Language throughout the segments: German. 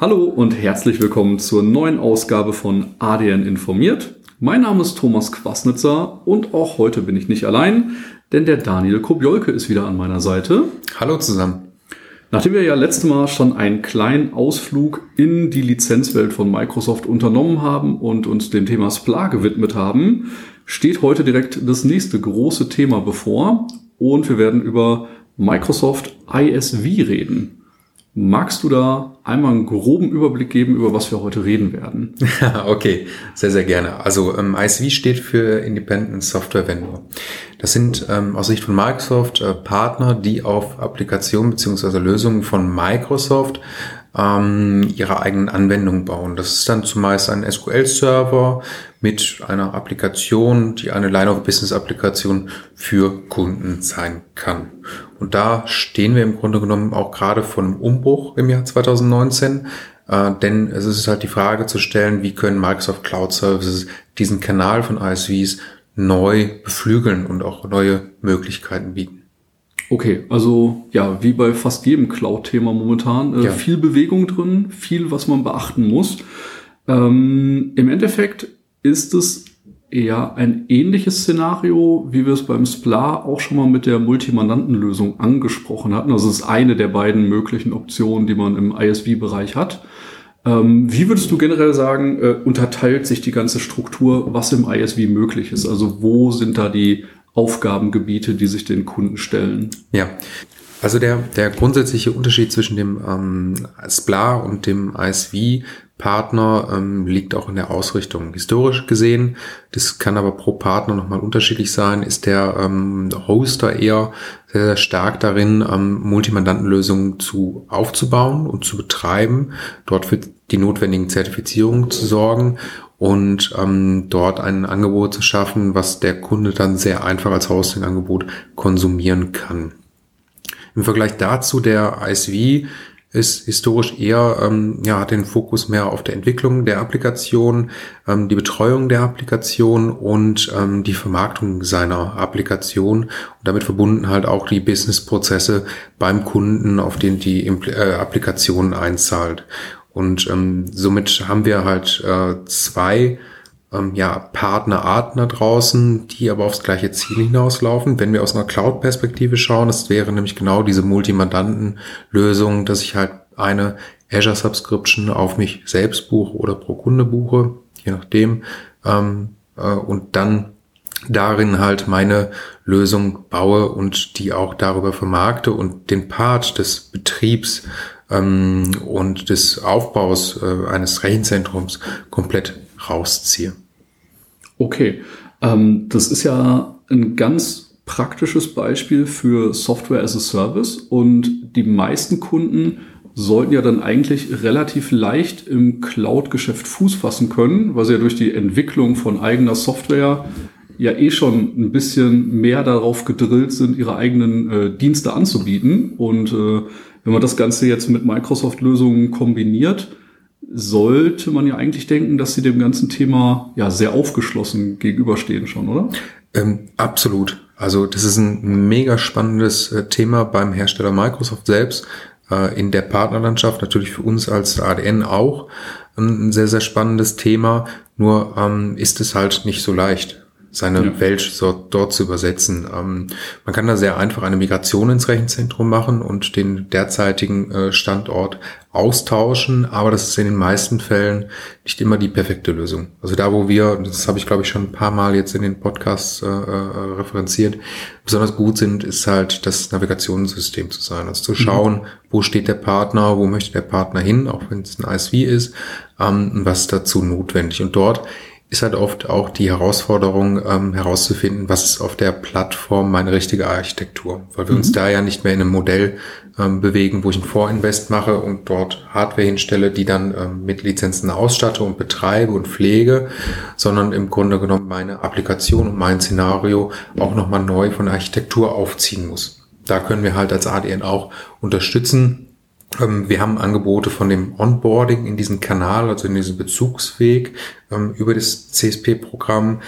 Hallo und herzlich willkommen zur neuen Ausgabe von ADN informiert. Mein Name ist Thomas Quasnitzer und auch heute bin ich nicht allein, denn der Daniel Kobiolke ist wieder an meiner Seite. Hallo zusammen. Nachdem wir ja letztes Mal schon einen kleinen Ausflug in die Lizenzwelt von Microsoft unternommen haben und uns dem Thema SPLA gewidmet haben, steht heute direkt das nächste große Thema bevor und wir werden über Microsoft ISV reden. Magst du da einmal einen groben Überblick geben, über was wir heute reden werden? okay, sehr, sehr gerne. Also ähm, ISV steht für Independent Software Vendor. Das sind ähm, aus Sicht von Microsoft äh, Partner, die auf Applikationen beziehungsweise Lösungen von Microsoft ähm, ihre eigenen Anwendungen bauen. Das ist dann zumeist ein SQL-Server mit einer Applikation, die eine Line-of-Business-Applikation für Kunden sein kann. Und da stehen wir im Grunde genommen auch gerade von einem Umbruch im Jahr 2019. Äh, denn es ist halt die Frage zu stellen, wie können Microsoft Cloud Services diesen Kanal von ISVs neu beflügeln und auch neue Möglichkeiten bieten. Okay, also ja, wie bei fast jedem Cloud-Thema momentan, äh, ja. viel Bewegung drin, viel, was man beachten muss. Ähm, Im Endeffekt ist es eher ein ähnliches Szenario, wie wir es beim SPLA auch schon mal mit der Multimandantenlösung angesprochen hatten. Also es ist eine der beiden möglichen Optionen, die man im ISV-Bereich hat. Ähm, wie würdest du generell sagen, äh, unterteilt sich die ganze Struktur, was im ISV möglich ist? Also wo sind da die Aufgabengebiete, die sich den Kunden stellen. Ja, also der, der grundsätzliche Unterschied zwischen dem ähm, SPLA und dem ISV-Partner ähm, liegt auch in der Ausrichtung. Historisch gesehen, das kann aber pro Partner nochmal unterschiedlich sein, ist der ähm, Hoster eher sehr, sehr stark darin, ähm, Multimandantenlösungen zu aufzubauen und zu betreiben, dort für die notwendigen Zertifizierungen zu sorgen und ähm, dort ein Angebot zu schaffen, was der Kunde dann sehr einfach als Hosting-Angebot konsumieren kann. Im Vergleich dazu der ISV ist historisch eher, ähm, ja, hat den Fokus mehr auf der Entwicklung der Applikation, ähm, die Betreuung der Applikation und ähm, die Vermarktung seiner Applikation und damit verbunden halt auch die Businessprozesse beim Kunden, auf den die Impl äh, Applikation einzahlt. Und ähm, somit haben wir halt äh, zwei ähm, ja, Partnerarten da draußen, die aber aufs gleiche Ziel hinauslaufen. Wenn wir aus einer Cloud-Perspektive schauen, das wäre nämlich genau diese Multimandanten-Lösung, dass ich halt eine Azure Subscription auf mich selbst buche oder pro Kunde buche, je nachdem, ähm, äh, und dann darin halt meine Lösung baue und die auch darüber vermarkte und den Part des Betriebs ähm, und des Aufbaus äh, eines Rechenzentrums komplett rausziehe. Okay, ähm, das ist ja ein ganz praktisches Beispiel für Software as a Service und die meisten Kunden sollten ja dann eigentlich relativ leicht im Cloud-Geschäft Fuß fassen können, weil sie ja durch die Entwicklung von eigener Software ja eh schon ein bisschen mehr darauf gedrillt sind, ihre eigenen äh, Dienste anzubieten. Und äh, wenn man das Ganze jetzt mit Microsoft-Lösungen kombiniert, sollte man ja eigentlich denken, dass sie dem ganzen Thema ja sehr aufgeschlossen gegenüberstehen schon, oder? Ähm, absolut. Also das ist ein mega spannendes äh, Thema beim Hersteller Microsoft selbst, äh, in der Partnerlandschaft, natürlich für uns als ADN auch ein sehr, sehr spannendes Thema. Nur ähm, ist es halt nicht so leicht seine ja. Welt dort, zu übersetzen. Ähm, man kann da sehr einfach eine Migration ins Rechenzentrum machen und den derzeitigen äh, Standort austauschen, aber das ist in den meisten Fällen nicht immer die perfekte Lösung. Also da, wo wir, das habe ich glaube ich schon ein paar Mal jetzt in den Podcasts äh, äh, referenziert, besonders gut sind, ist halt das Navigationssystem zu sein. Also zu mhm. schauen, mhm. wo steht der Partner, wo möchte der Partner hin, auch wenn es ein ISV ist, ähm, was dazu notwendig. Und dort ist halt oft auch die Herausforderung ähm, herauszufinden, was ist auf der Plattform meine richtige Architektur, weil wir mhm. uns da ja nicht mehr in einem Modell ähm, bewegen, wo ich ein Vorinvest mache und dort Hardware hinstelle, die dann ähm, mit Lizenzen ausstatte und betreibe und pflege, sondern im Grunde genommen meine Applikation und mein Szenario auch nochmal neu von Architektur aufziehen muss. Da können wir halt als ADN auch unterstützen, wir haben Angebote von dem Onboarding in diesen Kanal, also in diesen Bezugsweg ähm, über das CSP-Programm Ähm,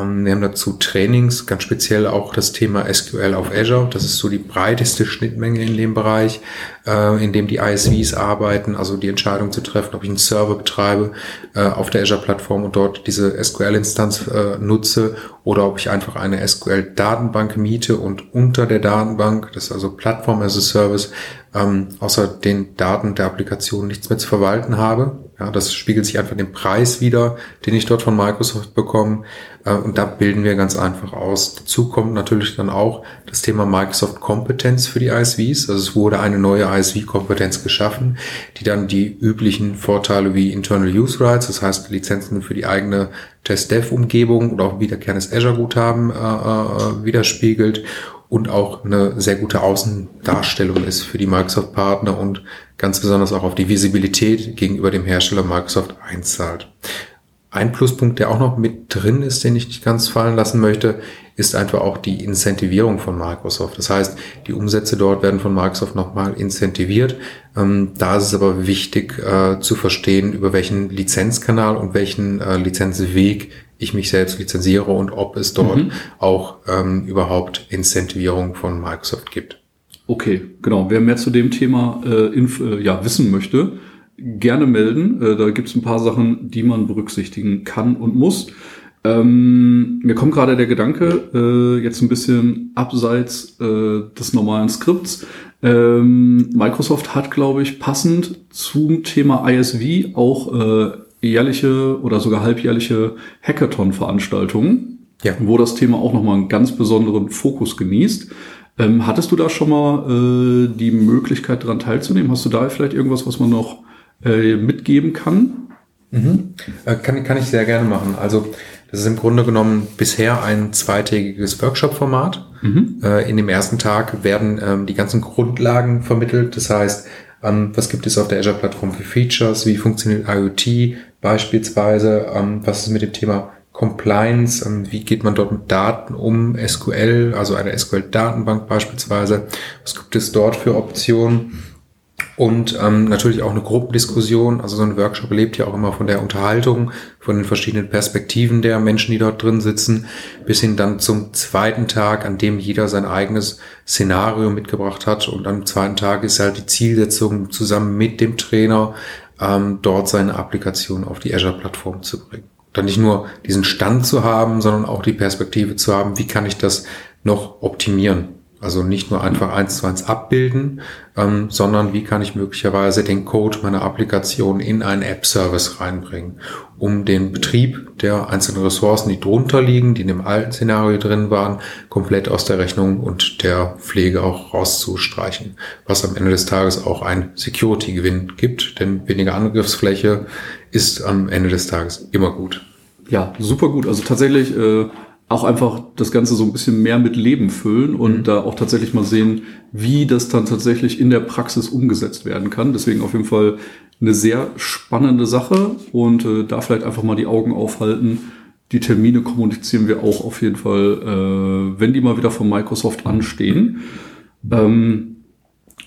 wir haben dazu Trainings, ganz speziell auch das Thema SQL auf Azure. Das ist so die breiteste Schnittmenge in dem Bereich, äh, in dem die ISVs arbeiten, also die Entscheidung zu treffen, ob ich einen Server betreibe äh, auf der Azure-Plattform und dort diese SQL-Instanz äh, nutze oder ob ich einfach eine SQL-Datenbank miete und unter der Datenbank, das ist also Plattform as a Service, ähm, außer den Daten der Applikation nichts mehr zu verwalten habe. Ja, das spiegelt sich einfach den Preis wieder, den ich dort von Microsoft bekomme. Äh, und da bilden wir ganz einfach aus. Dazu kommt natürlich dann auch das Thema Microsoft Kompetenz für die ISVs. Also es wurde eine neue ISV-Kompetenz geschaffen, die dann die üblichen Vorteile wie Internal Use Rights, das heißt Lizenzen für die eigene Test-Dev-Umgebung oder auch wiederkehrendes Azure-Guthaben äh, äh, widerspiegelt und auch eine sehr gute Außendarstellung ist für die Microsoft-Partner und ganz besonders auch auf die Visibilität gegenüber dem Hersteller Microsoft einzahlt. Ein Pluspunkt, der auch noch mit drin ist, den ich nicht ganz fallen lassen möchte, ist einfach auch die Incentivierung von Microsoft. Das heißt, die Umsätze dort werden von Microsoft nochmal incentiviert. Ähm, da ist es aber wichtig äh, zu verstehen, über welchen Lizenzkanal und welchen äh, Lizenzweg ich mich selbst lizenziere und ob es dort mhm. auch ähm, überhaupt Incentivierung von Microsoft gibt. Okay, genau. Wer mehr zu dem Thema äh, inf äh, ja, wissen möchte, gerne melden. Äh, da gibt es ein paar Sachen, die man berücksichtigen kann und muss. Ähm, mir kommt gerade der Gedanke, äh, jetzt ein bisschen abseits äh, des normalen Skripts. Ähm, Microsoft hat, glaube ich, passend zum Thema ISV auch äh, jährliche oder sogar halbjährliche Hackathon-Veranstaltungen, ja. wo das Thema auch nochmal einen ganz besonderen Fokus genießt. Ähm, hattest du da schon mal äh, die Möglichkeit daran teilzunehmen? Hast du da vielleicht irgendwas, was man noch äh, mitgeben kann? Mhm. Äh, kann, kann ich sehr gerne machen. Also das ist im Grunde genommen bisher ein zweitägiges Workshop-Format. Mhm. Äh, in dem ersten Tag werden ähm, die ganzen Grundlagen vermittelt. Das heißt, ähm, was gibt es auf der Azure-Plattform für Features? Wie funktioniert IoT beispielsweise? Ähm, was ist mit dem Thema Compliance? Wie geht man dort mit Daten um? SQL, also eine SQL-Datenbank beispielsweise. Was gibt es dort für Optionen? Und ähm, natürlich auch eine Gruppendiskussion. Also so ein Workshop lebt ja auch immer von der Unterhaltung, von den verschiedenen Perspektiven der Menschen, die dort drin sitzen, bis hin dann zum zweiten Tag, an dem jeder sein eigenes Szenario mitgebracht hat. Und am zweiten Tag ist halt die Zielsetzung, zusammen mit dem Trainer ähm, dort seine Applikation auf die Azure-Plattform zu bringen. Dann nicht nur diesen Stand zu haben, sondern auch die Perspektive zu haben, wie kann ich das noch optimieren. Also nicht nur einfach eins zu eins abbilden, ähm, sondern wie kann ich möglicherweise den Code meiner Applikation in einen App-Service reinbringen, um den Betrieb der einzelnen Ressourcen, die drunter liegen, die in dem alten Szenario drin waren, komplett aus der Rechnung und der Pflege auch rauszustreichen. Was am Ende des Tages auch ein Security-Gewinn gibt, denn weniger Angriffsfläche ist am Ende des Tages immer gut. Ja, super gut. Also tatsächlich äh auch einfach das Ganze so ein bisschen mehr mit Leben füllen und mhm. da auch tatsächlich mal sehen, wie das dann tatsächlich in der Praxis umgesetzt werden kann. Deswegen auf jeden Fall eine sehr spannende Sache und äh, da vielleicht einfach mal die Augen aufhalten. Die Termine kommunizieren wir auch auf jeden Fall, äh, wenn die mal wieder von Microsoft anstehen. Ähm,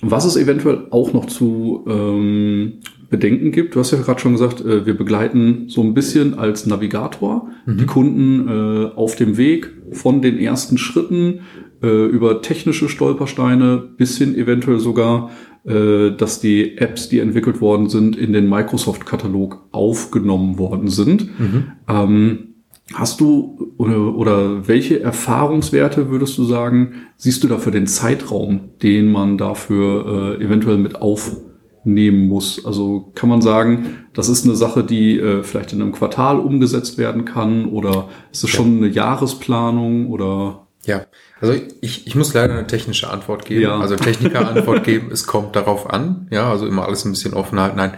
was es eventuell auch noch zu ähm, Bedenken gibt. Du hast ja gerade schon gesagt, äh, wir begleiten so ein bisschen als Navigator mhm. die Kunden äh, auf dem Weg von den ersten Schritten äh, über technische Stolpersteine bis hin eventuell sogar, dass die Apps, die entwickelt worden sind, in den Microsoft-Katalog aufgenommen worden sind. Mhm. Ähm, Hast du oder, oder welche Erfahrungswerte würdest du sagen, siehst du da für den Zeitraum, den man dafür äh, eventuell mit auf nehmen muss. Also kann man sagen, das ist eine Sache, die äh, vielleicht in einem Quartal umgesetzt werden kann oder ist es ja. schon eine Jahresplanung oder? Ja, also ich, ich muss leider eine technische Antwort geben. Ja. Also Techniker-Antwort geben, es kommt darauf an. Ja, also immer alles ein bisschen offen halten. Nein.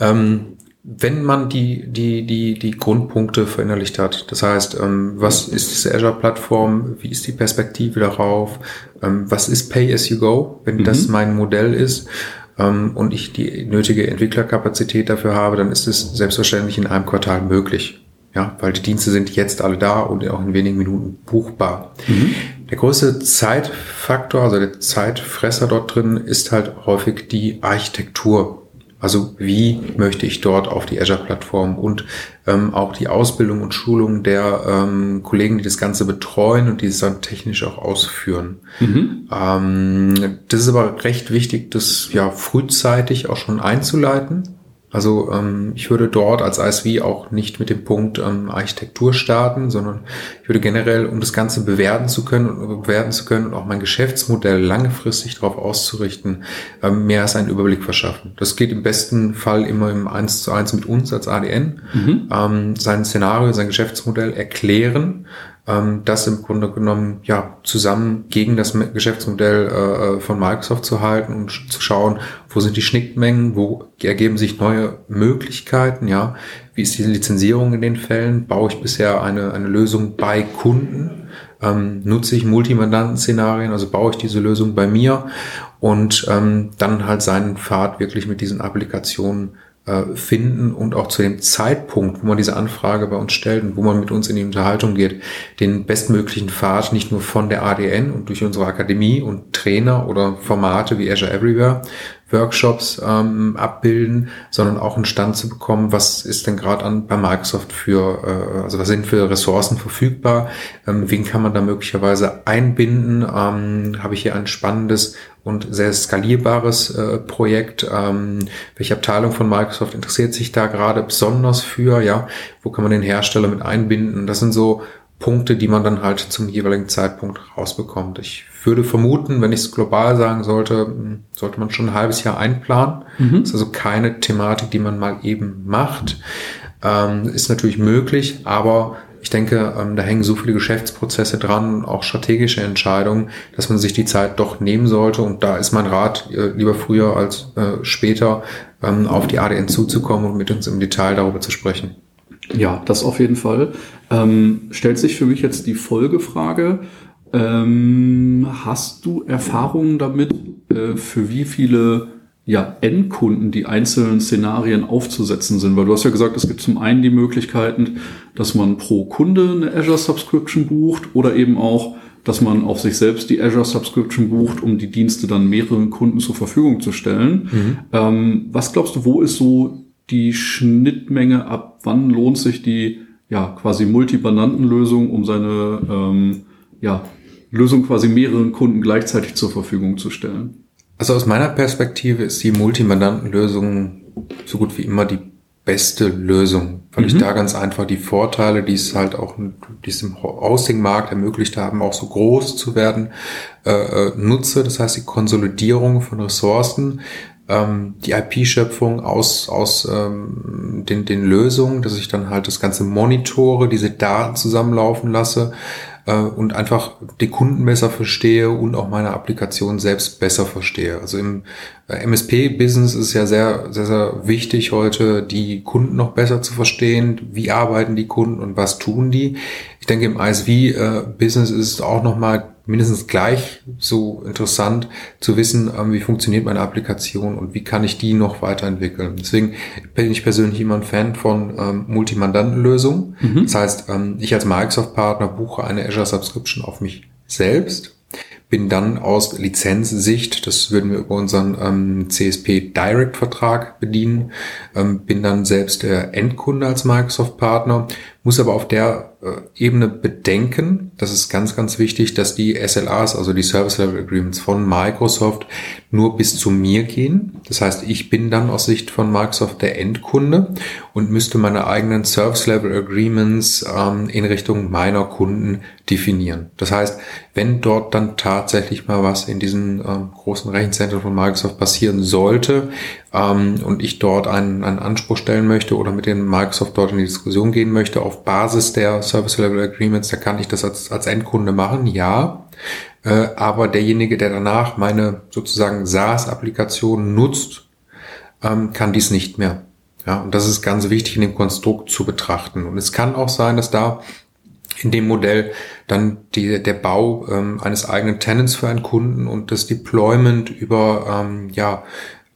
Ähm, wenn man die, die, die, die Grundpunkte verinnerlicht hat, das heißt, ähm, was ist diese Azure-Plattform, wie ist die Perspektive darauf, ähm, was ist Pay as you go, wenn mhm. das mein Modell ist, ähm, und ich die nötige Entwicklerkapazität dafür habe, dann ist es selbstverständlich in einem Quartal möglich. Ja, weil die Dienste sind jetzt alle da und auch in wenigen Minuten buchbar. Mhm. Der größte Zeitfaktor, also der Zeitfresser dort drin, ist halt häufig die Architektur. Also wie möchte ich dort auf die Azure-Plattform und ähm, auch die Ausbildung und Schulung der ähm, Kollegen, die das Ganze betreuen und die es dann technisch auch ausführen. Mhm. Ähm, das ist aber recht wichtig, das ja frühzeitig auch schon einzuleiten also ähm, ich würde dort als ISV auch nicht mit dem Punkt ähm, Architektur starten, sondern ich würde generell, um das Ganze bewerten zu können und bewerten zu können und auch mein Geschäftsmodell langfristig darauf auszurichten, ähm, mehr als einen Überblick verschaffen. Das geht im besten Fall immer im 1 zu 1 mit uns als ADN, mhm. ähm, sein Szenario, sein Geschäftsmodell erklären ähm, das im Grunde genommen ja zusammen gegen das Geschäftsmodell äh, von Microsoft zu halten und zu schauen, wo sind die Schnittmengen, wo ergeben sich neue Möglichkeiten, ja, wie ist die Lizenzierung in den Fällen, baue ich bisher eine, eine Lösung bei Kunden, ähm, nutze ich Multimandanten-Szenarien, also baue ich diese Lösung bei mir? Und ähm, dann halt seinen Pfad wirklich mit diesen Applikationen äh, finden und auch zu dem Zeitpunkt, wo man diese Anfrage bei uns stellt und wo man mit uns in die Unterhaltung geht, den bestmöglichen Pfad nicht nur von der ADN und durch unsere Akademie und Trainer oder Formate wie Azure Everywhere, Workshops ähm, abbilden, sondern auch einen Stand zu bekommen, was ist denn gerade an bei Microsoft für, äh, also was sind für Ressourcen verfügbar, ähm, wen kann man da möglicherweise einbinden, ähm, habe ich hier ein spannendes und sehr skalierbares äh, Projekt, ähm, welche Abteilung von Microsoft interessiert sich da gerade besonders für, ja, wo kann man den Hersteller mit einbinden, das sind so Punkte, die man dann halt zum jeweiligen Zeitpunkt rausbekommt. Ich würde vermuten, wenn ich es global sagen sollte, hm, sollte man schon ein halbes Jahr einplanen. Mhm. Das ist also keine Thematik, die man mal eben macht. Ähm, ist natürlich möglich, aber ich denke, ähm, da hängen so viele Geschäftsprozesse dran, auch strategische Entscheidungen, dass man sich die Zeit doch nehmen sollte. Und da ist mein Rat, äh, lieber früher als äh, später ähm, auf die ADN zuzukommen und mit uns im Detail darüber zu sprechen. Ja, das auf jeden Fall. Ähm, stellt sich für mich jetzt die Folgefrage. Ähm, hast du Erfahrungen damit, äh, für wie viele ja, Endkunden die einzelnen Szenarien aufzusetzen sind? Weil du hast ja gesagt, es gibt zum einen die Möglichkeiten, dass man pro Kunde eine Azure Subscription bucht oder eben auch, dass man auf sich selbst die Azure Subscription bucht, um die Dienste dann mehreren Kunden zur Verfügung zu stellen. Mhm. Ähm, was glaubst du, wo ist so die Schnittmenge, ab wann lohnt sich die ja quasi Multibandantenlösung, um seine ähm, ja, Lösung quasi mehreren Kunden gleichzeitig zur Verfügung zu stellen? Also aus meiner Perspektive ist die Multimandantenlösung so gut wie immer die beste Lösung, weil mhm. ich da ganz einfach die Vorteile, die es halt auch diesem Hosting-Markt ermöglicht haben, auch so groß zu werden, äh, äh nutze. Das heißt, die Konsolidierung von Ressourcen, ähm, die IP-Schöpfung aus, aus ähm, den, den Lösungen, dass ich dann halt das Ganze monitore, diese Daten zusammenlaufen lasse äh, und einfach die Kunden besser verstehe und auch meine Applikation selbst besser verstehe. Also im äh, MSP-Business ist ja sehr, sehr, sehr wichtig heute, die Kunden noch besser zu verstehen. Wie arbeiten die Kunden und was tun die? Ich denke, im ISV-Business ist es auch nochmal mindestens gleich so interessant zu wissen, ähm, wie funktioniert meine Applikation und wie kann ich die noch weiterentwickeln. Deswegen bin ich persönlich immer ein Fan von ähm, Multimandantenlösungen. Mhm. Das heißt, ähm, ich als Microsoft-Partner buche eine Azure Subscription auf mich selbst bin dann aus Lizenzsicht, das würden wir über unseren ähm, CSP Direct Vertrag bedienen, ähm, bin dann selbst der Endkunde als Microsoft Partner, muss aber auf der Ebene bedenken, das ist ganz, ganz wichtig, dass die SLAs, also die Service Level Agreements von Microsoft nur bis zu mir gehen. Das heißt, ich bin dann aus Sicht von Microsoft der Endkunde und müsste meine eigenen Service Level Agreements ähm, in Richtung meiner Kunden definieren. Das heißt, wenn dort dann tatsächlich mal was in diesen ähm, großen Rechenzentren von Microsoft passieren sollte ähm, und ich dort einen, einen Anspruch stellen möchte oder mit dem Microsoft dort in die Diskussion gehen möchte auf Basis der Service Level Agreements, da kann ich das als, als Endkunde machen, ja. Äh, aber derjenige, der danach meine sozusagen SaaS-Applikation nutzt, ähm, kann dies nicht mehr. Ja, und das ist ganz wichtig in dem Konstrukt zu betrachten. Und es kann auch sein, dass da in dem Modell dann die, der Bau ähm, eines eigenen Tenants für einen Kunden und das Deployment über ähm, ja,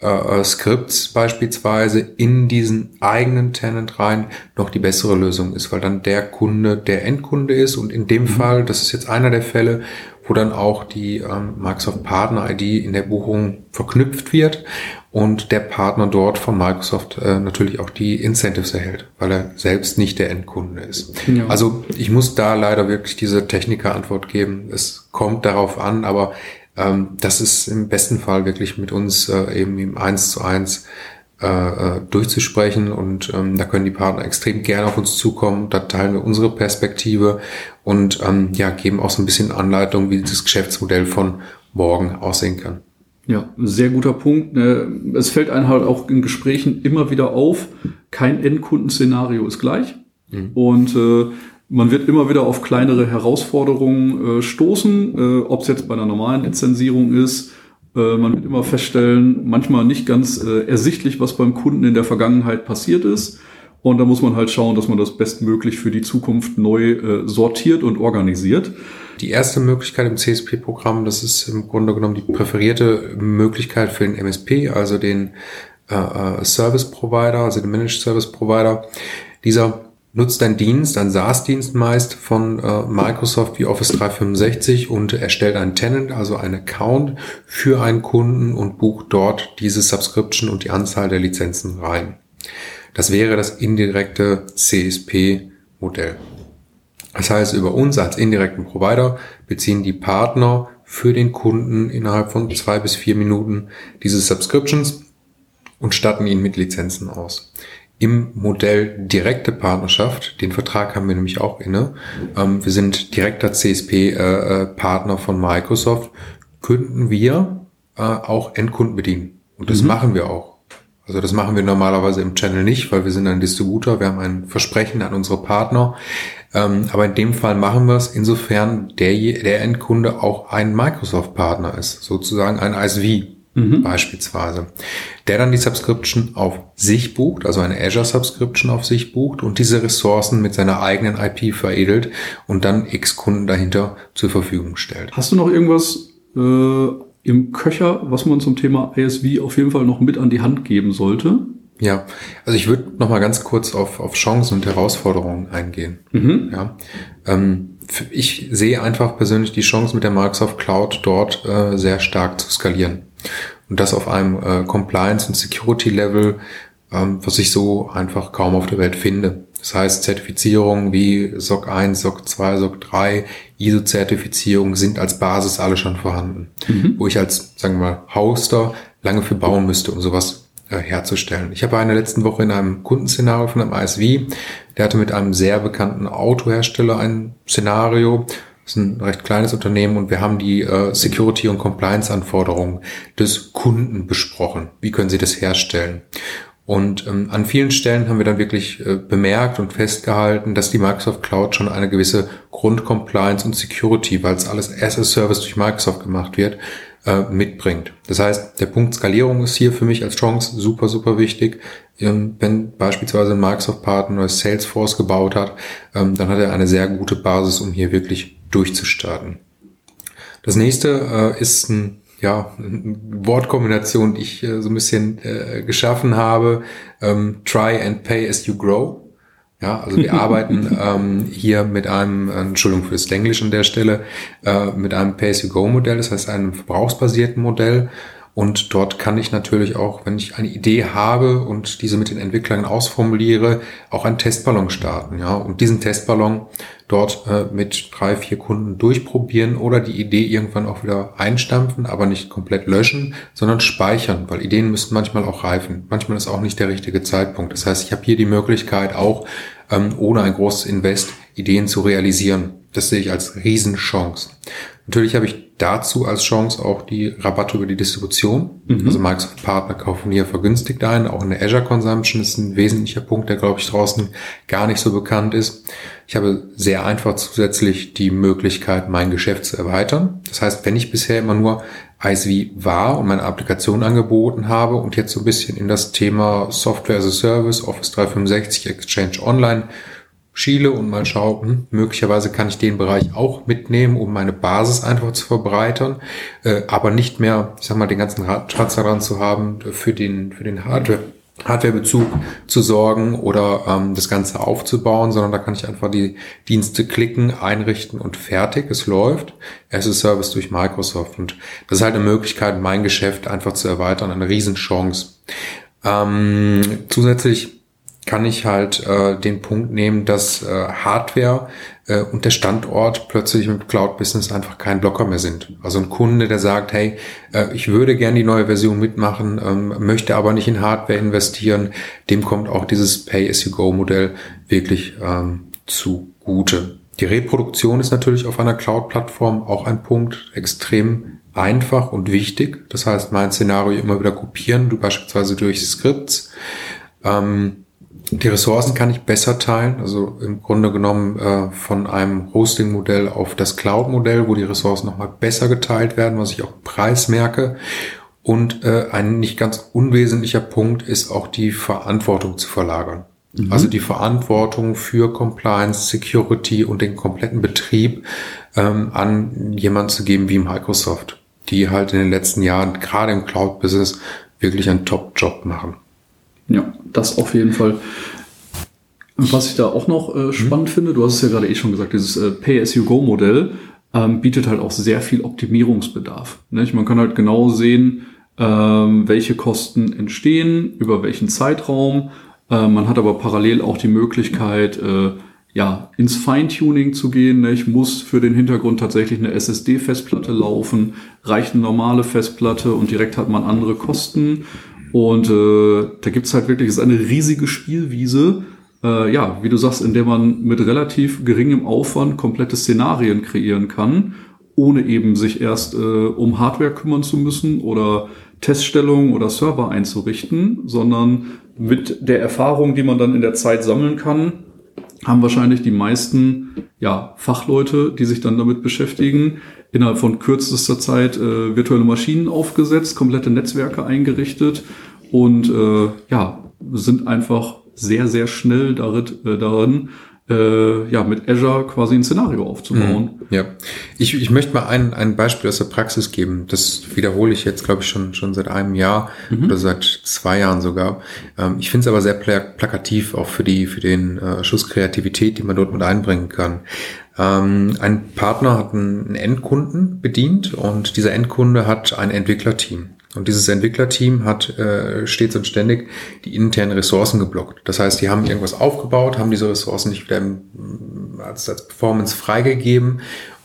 äh, äh, Skripts beispielsweise in diesen eigenen Tenant rein noch die bessere Lösung ist, weil dann der Kunde der Endkunde ist und in dem mhm. Fall, das ist jetzt einer der Fälle, wo dann auch die ähm, Microsoft Partner ID in der Buchung verknüpft wird und der Partner dort von Microsoft äh, natürlich auch die Incentives erhält, weil er selbst nicht der Endkunde ist. Ja. Also ich muss da leider wirklich diese Techniker-Antwort geben. Es kommt darauf an, aber ähm, das ist im besten Fall wirklich mit uns äh, eben im Eins zu eins äh, äh, durchzusprechen und ähm, da können die Partner extrem gerne auf uns zukommen. Da teilen wir unsere Perspektive und ähm, ja geben auch so ein bisschen Anleitung, wie das Geschäftsmodell von morgen aussehen kann. Ja, sehr guter Punkt. Ne? Es fällt einem halt auch in Gesprächen immer wieder auf, kein Endkundenszenario ist gleich. Mhm. Und äh, man wird immer wieder auf kleinere Herausforderungen äh, stoßen, äh, ob es jetzt bei einer normalen Lizenzierung ist. Äh, man wird immer feststellen, manchmal nicht ganz äh, ersichtlich, was beim Kunden in der Vergangenheit passiert ist. Und da muss man halt schauen, dass man das bestmöglich für die Zukunft neu äh, sortiert und organisiert. Die erste Möglichkeit im CSP-Programm, das ist im Grunde genommen die präferierte Möglichkeit für den MSP, also den äh, äh, Service Provider, also den Managed Service Provider. Dieser nutzt einen Dienst, einen SaaS-Dienst meist von äh, Microsoft wie Office 365 und erstellt einen Tenant, also einen Account für einen Kunden und bucht dort diese Subscription und die Anzahl der Lizenzen rein. Das wäre das indirekte CSP-Modell. Das heißt, über uns als indirekten Provider beziehen die Partner für den Kunden innerhalb von zwei bis vier Minuten diese Subscriptions und statten ihn mit Lizenzen aus. Im Modell direkte Partnerschaft, den Vertrag haben wir nämlich auch inne, ähm, wir sind direkter CSP-Partner äh, äh von Microsoft, könnten wir äh, auch Endkunden bedienen. Und das mhm. machen wir auch. Also das machen wir normalerweise im Channel nicht, weil wir sind ein Distributor, wir haben ein Versprechen an unsere Partner. Ähm, aber in dem Fall machen wir es, insofern der, der Endkunde auch ein Microsoft-Partner ist, sozusagen ein ISV mhm. beispielsweise, der dann die Subscription auf sich bucht, also eine Azure Subscription auf sich bucht und diese Ressourcen mit seiner eigenen IP veredelt und dann X Kunden dahinter zur Verfügung stellt. Hast du noch irgendwas äh im Köcher, was man zum Thema ISV auf jeden Fall noch mit an die Hand geben sollte? Ja, also ich würde noch mal ganz kurz auf, auf Chancen und Herausforderungen eingehen. Mhm. Ja, ähm, ich sehe einfach persönlich die Chance mit der Microsoft Cloud dort äh, sehr stark zu skalieren und das auf einem äh, Compliance- und Security-Level, ähm, was ich so einfach kaum auf der Welt finde. Das heißt, Zertifizierungen wie SOC 1, SOC 2, SOC 3, ISO-Zertifizierung sind als Basis alle schon vorhanden. Mhm. Wo ich als, sagen wir mal, Hoster lange für bauen müsste, um sowas äh, herzustellen. Ich habe eine letzten Woche in einem Kundenszenario von einem ISV, der hatte mit einem sehr bekannten Autohersteller ein Szenario, ist ein recht kleines Unternehmen und wir haben die äh, Security- und Compliance-Anforderungen des Kunden besprochen. Wie können Sie das herstellen? Und ähm, an vielen Stellen haben wir dann wirklich äh, bemerkt und festgehalten, dass die Microsoft Cloud schon eine gewisse Grundcompliance und Security, weil es alles as a Service durch Microsoft gemacht wird, äh, mitbringt. Das heißt, der Punkt Skalierung ist hier für mich als Chance super, super wichtig. Ähm, wenn beispielsweise ein Microsoft-Partner Salesforce gebaut hat, ähm, dann hat er eine sehr gute Basis, um hier wirklich durchzustarten. Das nächste äh, ist ein ja, Wortkombination, die ich äh, so ein bisschen äh, geschaffen habe. Ähm, try and pay as you grow. Ja, also wir arbeiten ähm, hier mit einem, Entschuldigung für das Englisch an der Stelle, äh, mit einem Pay-as-you-go-Modell, das heißt einem verbrauchsbasierten Modell. Und dort kann ich natürlich auch, wenn ich eine Idee habe und diese mit den Entwicklern ausformuliere, auch einen Testballon starten. Ja, und diesen Testballon dort äh, mit drei, vier Kunden durchprobieren oder die Idee irgendwann auch wieder einstampfen, aber nicht komplett löschen, sondern speichern, weil Ideen müssen manchmal auch reifen. Manchmal ist auch nicht der richtige Zeitpunkt. Das heißt, ich habe hier die Möglichkeit auch, ähm, ohne ein großes Invest Ideen zu realisieren. Das sehe ich als Riesenchance. Natürlich habe ich dazu als Chance auch die Rabatte über die Distribution. Mhm. Also Microsoft Partner kaufen hier vergünstigt ein. Auch in der Azure Consumption ist ein wesentlicher Punkt, der glaube ich draußen gar nicht so bekannt ist. Ich habe sehr einfach zusätzlich die Möglichkeit, mein Geschäft zu erweitern. Das heißt, wenn ich bisher immer nur ISV war und meine Applikation angeboten habe und jetzt so ein bisschen in das Thema Software as a Service, Office 365, Exchange Online schiele und mal schaue, hm, möglicherweise kann ich den Bereich auch mitnehmen, um meine Basis einfach zu verbreitern, äh, aber nicht mehr, ich sag mal, den ganzen Schatz daran zu haben für den, für den Hardware, Hardwarebezug zu sorgen oder ähm, das Ganze aufzubauen, sondern da kann ich einfach die Dienste klicken, einrichten und fertig. Es läuft. Es ist Service durch Microsoft und das ist halt eine Möglichkeit, mein Geschäft einfach zu erweitern, eine Riesenchance. Ähm, zusätzlich kann ich halt äh, den Punkt nehmen, dass äh, Hardware äh, und der Standort plötzlich mit Cloud Business einfach kein Blocker mehr sind. Also ein Kunde, der sagt, hey, äh, ich würde gerne die neue Version mitmachen, ähm, möchte aber nicht in Hardware investieren, dem kommt auch dieses Pay-as-you-go-Modell wirklich ähm, zugute. Die Reproduktion ist natürlich auf einer Cloud-Plattform auch ein Punkt, extrem einfach und wichtig. Das heißt, mein Szenario immer wieder kopieren, du beispielsweise durch Skripts. Ähm, die Ressourcen kann ich besser teilen, also im Grunde genommen äh, von einem Hosting-Modell auf das Cloud-Modell, wo die Ressourcen nochmal besser geteilt werden, was ich auch im Preis merke. Und äh, ein nicht ganz unwesentlicher Punkt ist auch die Verantwortung zu verlagern. Mhm. Also die Verantwortung für Compliance, Security und den kompletten Betrieb ähm, an jemand zu geben wie Microsoft, die halt in den letzten Jahren gerade im Cloud-Business wirklich einen Top-Job machen. Ja, das auf jeden Fall. Was ich da auch noch äh, spannend mhm. finde, du hast es ja gerade eh schon gesagt, dieses äh, Pay-as-you-go-Modell ähm, bietet halt auch sehr viel Optimierungsbedarf. Nicht? Man kann halt genau sehen, ähm, welche Kosten entstehen, über welchen Zeitraum. Äh, man hat aber parallel auch die Möglichkeit, äh, ja, ins Feintuning zu gehen. Ich muss für den Hintergrund tatsächlich eine SSD-Festplatte laufen, reicht eine normale Festplatte und direkt hat man andere Kosten. Und äh, da gibt's halt wirklich, es ist eine riesige Spielwiese, äh, ja, wie du sagst, in der man mit relativ geringem Aufwand komplette Szenarien kreieren kann, ohne eben sich erst äh, um Hardware kümmern zu müssen oder Teststellungen oder Server einzurichten, sondern mit der Erfahrung, die man dann in der Zeit sammeln kann, haben wahrscheinlich die meisten ja, Fachleute, die sich dann damit beschäftigen, innerhalb von kürzester Zeit äh, virtuelle Maschinen aufgesetzt, komplette Netzwerke eingerichtet und äh, ja, sind einfach sehr, sehr schnell darin, äh, darin äh, ja, mit Azure quasi ein Szenario aufzubauen. Mhm, ja, ich, ich möchte mal ein, ein Beispiel aus der Praxis geben. Das wiederhole ich jetzt, glaube ich, schon, schon seit einem Jahr mhm. oder seit zwei Jahren sogar. Ähm, ich finde es aber sehr plakativ auch für die für den äh, Schuss Kreativität, die man dort mit einbringen kann. Ähm, ein Partner hat einen Endkunden bedient und dieser Endkunde hat ein Entwicklerteam. Und dieses Entwicklerteam hat äh, stets und ständig die internen Ressourcen geblockt. Das heißt, die haben irgendwas aufgebaut, haben diese Ressourcen nicht wieder im, als, als Performance freigegeben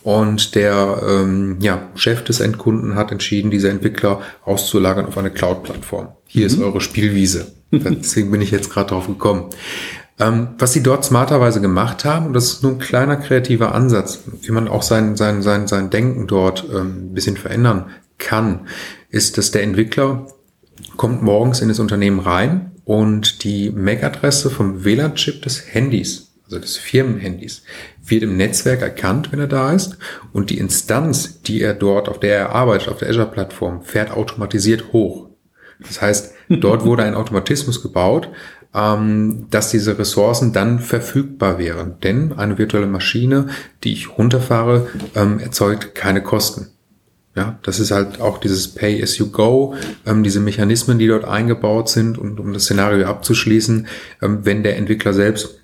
und der ähm, ja, Chef des Endkunden hat entschieden, diese Entwickler auszulagern auf eine Cloud-Plattform. Hier mhm. ist eure Spielwiese. Deswegen bin ich jetzt gerade drauf gekommen. Ähm, was sie dort smarterweise gemacht haben, und das ist nur ein kleiner kreativer Ansatz, wie man auch sein, sein, sein, sein Denken dort ähm, ein bisschen verändern kann, ist, dass der Entwickler kommt morgens in das Unternehmen rein und die MAC-Adresse vom WLAN-Chip des Handys, also des Firmenhandys, wird im Netzwerk erkannt, wenn er da ist und die Instanz, die er dort, auf der er arbeitet, auf der Azure-Plattform, fährt automatisiert hoch. Das heißt, dort wurde ein Automatismus gebaut, ähm, dass diese Ressourcen dann verfügbar wären. Denn eine virtuelle Maschine, die ich runterfahre, ähm, erzeugt keine Kosten. Ja, das ist halt auch dieses Pay as you go, ähm, diese Mechanismen, die dort eingebaut sind und um das Szenario abzuschließen, ähm, wenn der Entwickler selbst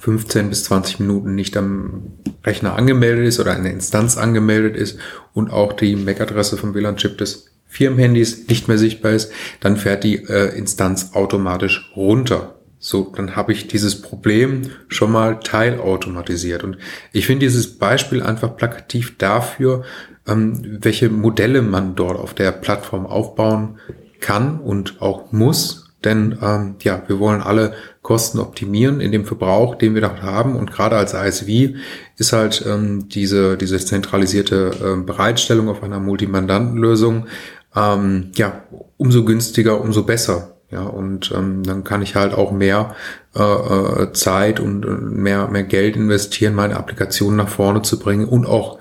15 bis 20 Minuten nicht am Rechner angemeldet ist oder eine Instanz angemeldet ist und auch die MAC-Adresse vom WLAN-Chip des Firmenhandys nicht mehr sichtbar ist, dann fährt die äh, Instanz automatisch runter. So, dann habe ich dieses Problem schon mal teilautomatisiert. Und ich finde dieses Beispiel einfach plakativ dafür, ähm, welche Modelle man dort auf der Plattform aufbauen kann und auch muss. Denn ähm, ja, wir wollen alle Kosten optimieren in dem Verbrauch, den wir dort haben. Und gerade als ISV ist halt ähm, diese, diese zentralisierte äh, Bereitstellung auf einer Multimandantenlösung ähm, ja umso günstiger, umso besser. Ja, und ähm, dann kann ich halt auch mehr äh, äh Zeit und mehr, mehr Geld investieren, meine Applikation nach vorne zu bringen und auch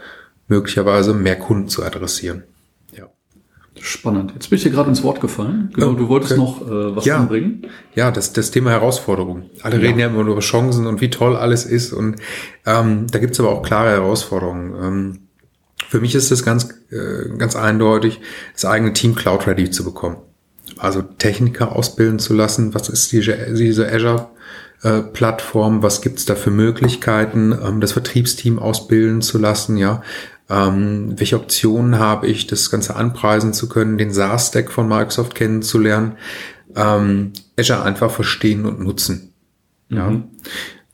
möglicherweise mehr Kunden zu adressieren. Ja. Spannend. Jetzt bin ich dir gerade ins Wort gefallen. Genau, du wolltest okay. noch äh, was ja. anbringen. Ja, das, das Thema Herausforderung. Alle ja. reden ja immer nur über Chancen und wie toll alles ist. Und ähm, da gibt's aber auch klare Herausforderungen. Ähm, für mich ist es ganz, äh, ganz eindeutig, das eigene Team Cloud ready zu bekommen. Also Techniker ausbilden zu lassen. Was ist diese, diese Azure äh, Plattform? Was gibt's da für Möglichkeiten? Ähm, das Vertriebsteam ausbilden zu lassen, ja. Ähm, welche Optionen habe ich, das Ganze anpreisen zu können, den SaaS-Stack von Microsoft kennenzulernen, ähm, Azure einfach verstehen und nutzen. Ja. Mhm.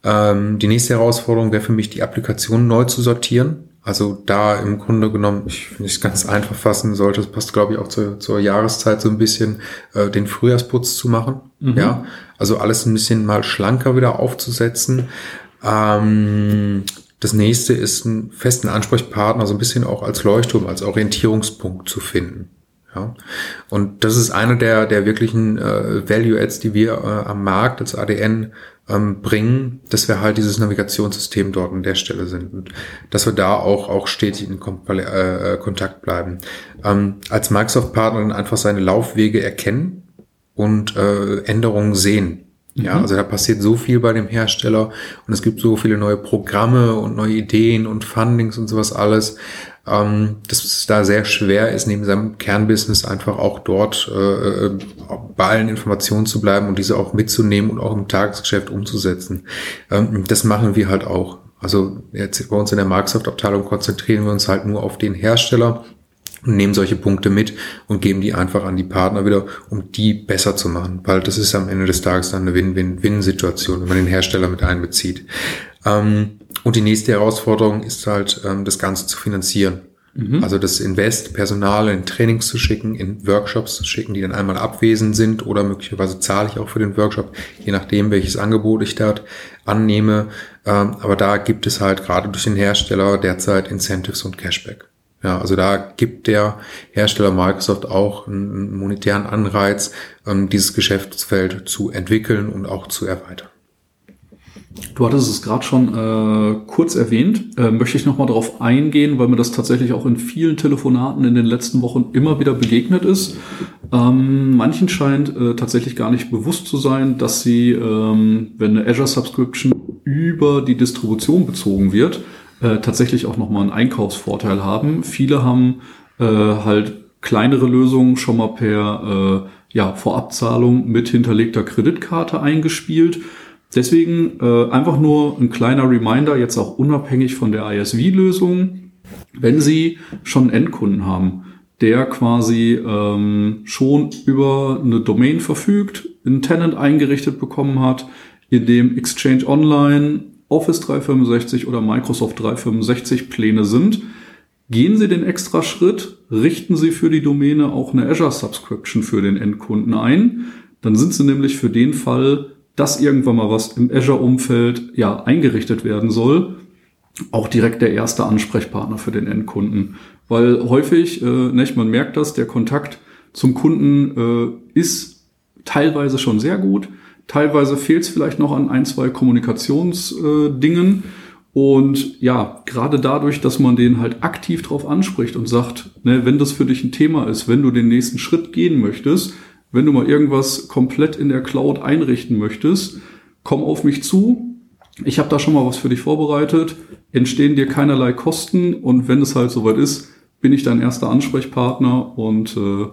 Ähm, die nächste Herausforderung wäre für mich, die Applikation neu zu sortieren. Also da im Grunde genommen, ich finde es ganz einfach fassen sollte, es passt glaube ich auch zur, zur Jahreszeit so ein bisschen, äh, den Frühjahrsputz zu machen. Mhm. Ja, also alles ein bisschen mal schlanker wieder aufzusetzen. Ähm, das nächste ist einen festen Ansprechpartner so ein bisschen auch als Leuchtturm, als Orientierungspunkt zu finden. Ja. Und das ist einer der, der wirklichen äh, Value-Adds, die wir äh, am Markt als ADN ähm, bringen, dass wir halt dieses Navigationssystem dort an der Stelle sind und dass wir da auch, auch stetig in Kom äh, äh, Kontakt bleiben. Ähm, als Microsoft-Partner einfach seine Laufwege erkennen und äh, Änderungen sehen. Ja, mhm. also da passiert so viel bei dem Hersteller und es gibt so viele neue Programme und neue Ideen und Fundings und sowas alles ähm, dass es da sehr schwer ist, neben seinem Kernbusiness einfach auch dort äh, äh, bei allen Informationen zu bleiben und diese auch mitzunehmen und auch im Tagesgeschäft umzusetzen. Ähm, das machen wir halt auch. Also jetzt bei uns in der Microsoft-Abteilung konzentrieren wir uns halt nur auf den Hersteller und nehmen solche Punkte mit und geben die einfach an die Partner wieder, um die besser zu machen, weil das ist am Ende des Tages dann eine Win-Win-Win-Situation, wenn man den Hersteller mit einbezieht. Ähm, und die nächste Herausforderung ist halt, ähm, das Ganze zu finanzieren. Mhm. Also das Invest, Personal in Trainings zu schicken, in Workshops zu schicken, die dann einmal abwesend sind oder möglicherweise zahle ich auch für den Workshop, je nachdem, welches Angebot ich dort annehme. Ähm, aber da gibt es halt gerade durch den Hersteller derzeit Incentives und Cashback. Ja, also da gibt der Hersteller Microsoft auch einen monetären Anreiz, ähm, dieses Geschäftsfeld zu entwickeln und auch zu erweitern. Du hattest es gerade schon äh, kurz erwähnt. Äh, möchte ich nochmal darauf eingehen, weil mir das tatsächlich auch in vielen Telefonaten in den letzten Wochen immer wieder begegnet ist. Ähm, manchen scheint äh, tatsächlich gar nicht bewusst zu sein, dass sie, ähm, wenn eine Azure Subscription über die Distribution bezogen wird, äh, tatsächlich auch nochmal einen Einkaufsvorteil haben. Viele haben äh, halt kleinere Lösungen schon mal per äh, ja, Vorabzahlung mit hinterlegter Kreditkarte eingespielt Deswegen äh, einfach nur ein kleiner Reminder, jetzt auch unabhängig von der ISV-Lösung, wenn Sie schon einen Endkunden haben, der quasi ähm, schon über eine Domain verfügt, einen Tenant eingerichtet bekommen hat, in dem Exchange Online, Office 365 oder Microsoft 365 Pläne sind, gehen Sie den extra Schritt, richten Sie für die Domäne auch eine Azure Subscription für den Endkunden ein. Dann sind Sie nämlich für den Fall dass irgendwann mal was im Azure-Umfeld ja eingerichtet werden soll, auch direkt der erste Ansprechpartner für den Endkunden. Weil häufig, äh, nicht, man merkt das, der Kontakt zum Kunden äh, ist teilweise schon sehr gut, teilweise fehlt es vielleicht noch an ein, zwei Kommunikationsdingen. Und ja, gerade dadurch, dass man den halt aktiv drauf anspricht und sagt, ne, wenn das für dich ein Thema ist, wenn du den nächsten Schritt gehen möchtest, wenn du mal irgendwas komplett in der Cloud einrichten möchtest, komm auf mich zu. Ich habe da schon mal was für dich vorbereitet. Entstehen dir keinerlei Kosten und wenn es halt soweit ist, bin ich dein erster Ansprechpartner und äh,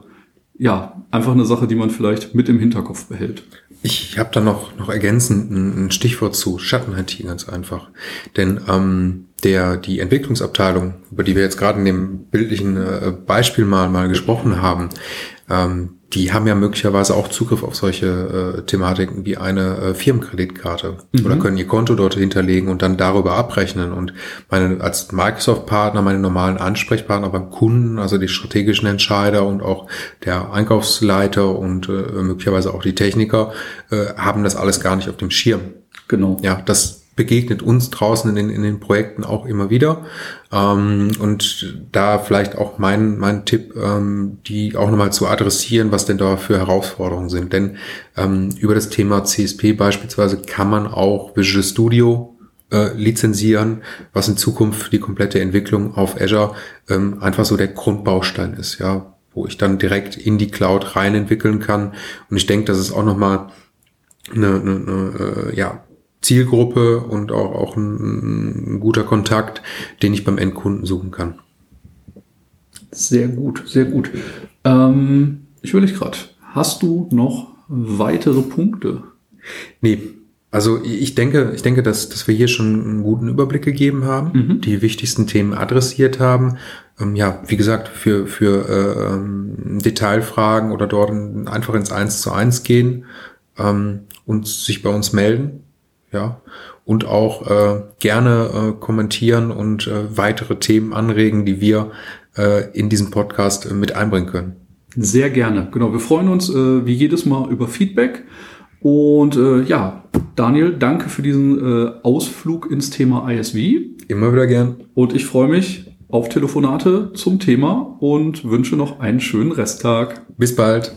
ja, einfach eine Sache, die man vielleicht mit im Hinterkopf behält. Ich habe da noch, noch ergänzend ein Stichwort zu Schatten-IT ganz einfach. Denn ähm, der, die Entwicklungsabteilung, über die wir jetzt gerade in dem bildlichen äh, Beispiel mal, mal gesprochen haben, ähm, die haben ja möglicherweise auch Zugriff auf solche äh, Thematiken wie eine äh, Firmenkreditkarte mhm. oder können ihr Konto dort hinterlegen und dann darüber abrechnen. Und meine als Microsoft-Partner, meine normalen Ansprechpartner beim Kunden, also die strategischen Entscheider und auch der Einkaufsleiter und äh, möglicherweise auch die Techniker, äh, haben das alles gar nicht auf dem Schirm. Genau. Ja, das begegnet uns draußen in den, in den Projekten auch immer wieder. Ähm, und da vielleicht auch mein, mein Tipp, ähm, die auch nochmal zu adressieren, was denn da für Herausforderungen sind. Denn ähm, über das Thema CSP beispielsweise kann man auch Visual Studio äh, lizenzieren, was in Zukunft die komplette Entwicklung auf Azure ähm, einfach so der Grundbaustein ist, ja, wo ich dann direkt in die Cloud rein entwickeln kann. Und ich denke, das ist auch nochmal eine, eine, eine äh, ja, Zielgruppe und auch, auch ein, ein guter Kontakt, den ich beim Endkunden suchen kann. Sehr gut, sehr gut. Ähm, ich will nicht gerade. Hast du noch weitere Punkte? Nee, also ich denke, ich denke, dass, dass wir hier schon einen guten Überblick gegeben haben, mhm. die wichtigsten Themen adressiert haben. Ähm, ja, wie gesagt, für, für äh, ähm, Detailfragen oder dort einfach ins Eins zu eins gehen ähm, und sich bei uns melden. Ja. Und auch äh, gerne äh, kommentieren und äh, weitere Themen anregen, die wir äh, in diesem Podcast äh, mit einbringen können. Sehr gerne. Genau. Wir freuen uns äh, wie jedes Mal über Feedback. Und äh, ja, Daniel, danke für diesen äh, Ausflug ins Thema ISV. Immer wieder gern. Und ich freue mich auf Telefonate zum Thema und wünsche noch einen schönen Resttag. Bis bald.